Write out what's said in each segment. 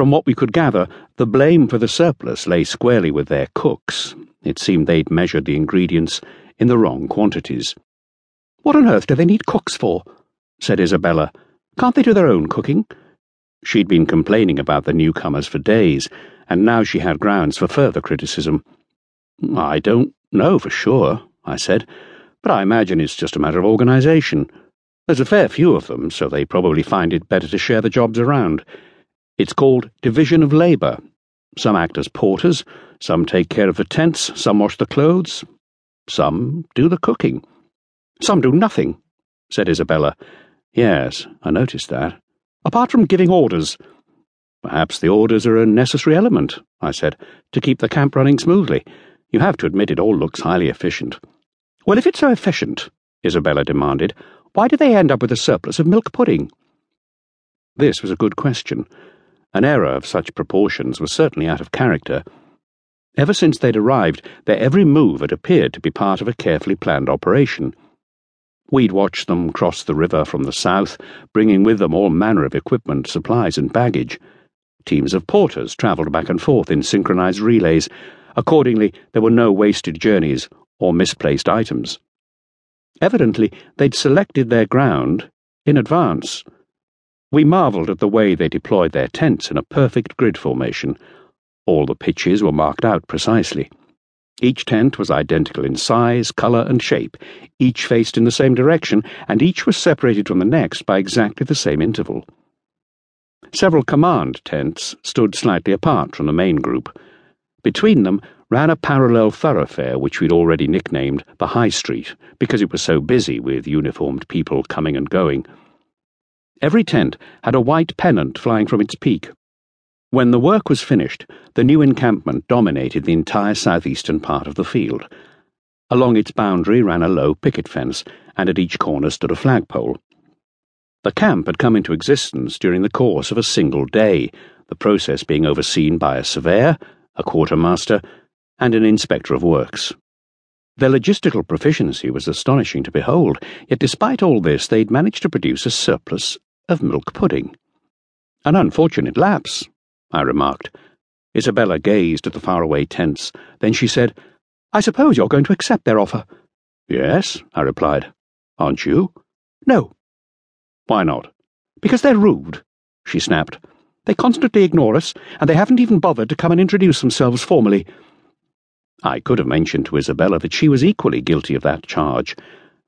From what we could gather, the blame for the surplus lay squarely with their cooks. It seemed they'd measured the ingredients in the wrong quantities. What on earth do they need cooks for? said Isabella. Can't they do their own cooking? She'd been complaining about the newcomers for days, and now she had grounds for further criticism. I don't know for sure, I said, but I imagine it's just a matter of organisation. There's a fair few of them, so they probably find it better to share the jobs around. It's called division of labour. Some act as porters, some take care of the tents, some wash the clothes, some do the cooking. Some do nothing, said Isabella. Yes, I noticed that. Apart from giving orders. Perhaps the orders are a necessary element, I said, to keep the camp running smoothly. You have to admit it all looks highly efficient. Well, if it's so efficient, Isabella demanded, why do they end up with a surplus of milk pudding? This was a good question. An error of such proportions was certainly out of character. Ever since they'd arrived, their every move had appeared to be part of a carefully planned operation. We'd watched them cross the river from the south, bringing with them all manner of equipment, supplies, and baggage. Teams of porters travelled back and forth in synchronized relays. Accordingly, there were no wasted journeys or misplaced items. Evidently, they'd selected their ground in advance. We marvelled at the way they deployed their tents in a perfect grid formation. All the pitches were marked out precisely. Each tent was identical in size, colour, and shape, each faced in the same direction, and each was separated from the next by exactly the same interval. Several command tents stood slightly apart from the main group. Between them ran a parallel thoroughfare which we'd already nicknamed the High Street, because it was so busy with uniformed people coming and going. Every tent had a white pennant flying from its peak. When the work was finished, the new encampment dominated the entire southeastern part of the field. Along its boundary ran a low picket fence, and at each corner stood a flagpole. The camp had come into existence during the course of a single day, the process being overseen by a surveyor, a quartermaster, and an inspector of works. Their logistical proficiency was astonishing to behold, yet despite all this, they'd managed to produce a surplus of milk pudding. An unfortunate lapse, I remarked. Isabella gazed at the faraway tents. Then she said, I suppose you're going to accept their offer. Yes, I replied. Aren't you? No. Why not? Because they're rude, she snapped. They constantly ignore us, and they haven't even bothered to come and introduce themselves formally. I could have mentioned to Isabella that she was equally guilty of that charge.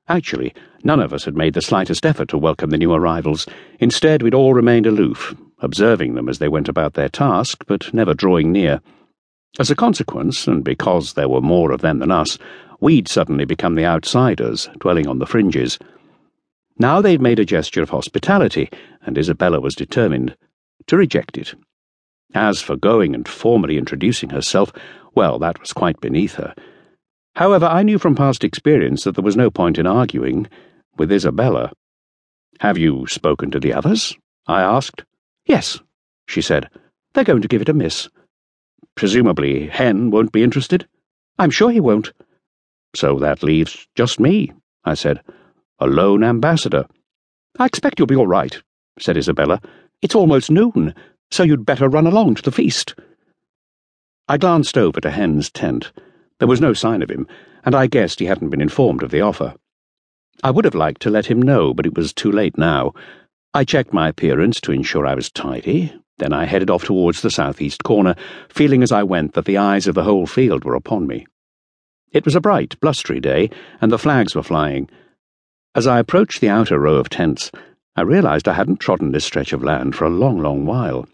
Actually, none of us had made the slightest effort to welcome the new arrivals. Instead, we'd all remained aloof, observing them as they went about their task, but never drawing near. As a consequence, and because there were more of them than us, we'd suddenly become the outsiders, dwelling on the fringes. Now they'd made a gesture of hospitality, and Isabella was determined to reject it. As for going and formally introducing herself, well, that was quite beneath her. However, I knew from past experience that there was no point in arguing with Isabella. Have you spoken to the others? I asked. Yes, she said. They're going to give it a miss. Presumably, Hen won't be interested? I'm sure he won't. So that leaves just me, I said. A lone ambassador. I expect you'll be all right, said Isabella. It's almost noon, so you'd better run along to the feast. I glanced over to Hen's tent. There was no sign of him, and I guessed he hadn't been informed of the offer. I would have liked to let him know, but it was too late now. I checked my appearance to ensure I was tidy. Then I headed off towards the southeast corner, feeling as I went that the eyes of the whole field were upon me. It was a bright, blustery day, and the flags were flying. As I approached the outer row of tents, I realized I hadn't trodden this stretch of land for a long, long while.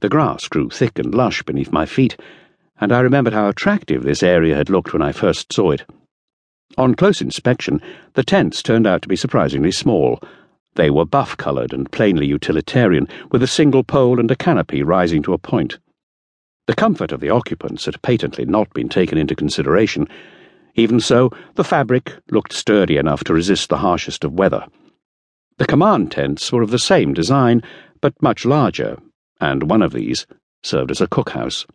The grass grew thick and lush beneath my feet, and I remembered how attractive this area had looked when I first saw it. On close inspection, the tents turned out to be surprisingly small. They were buff coloured and plainly utilitarian, with a single pole and a canopy rising to a point. The comfort of the occupants had patently not been taken into consideration. Even so, the fabric looked sturdy enough to resist the harshest of weather. The command tents were of the same design, but much larger, and one of these served as a cookhouse.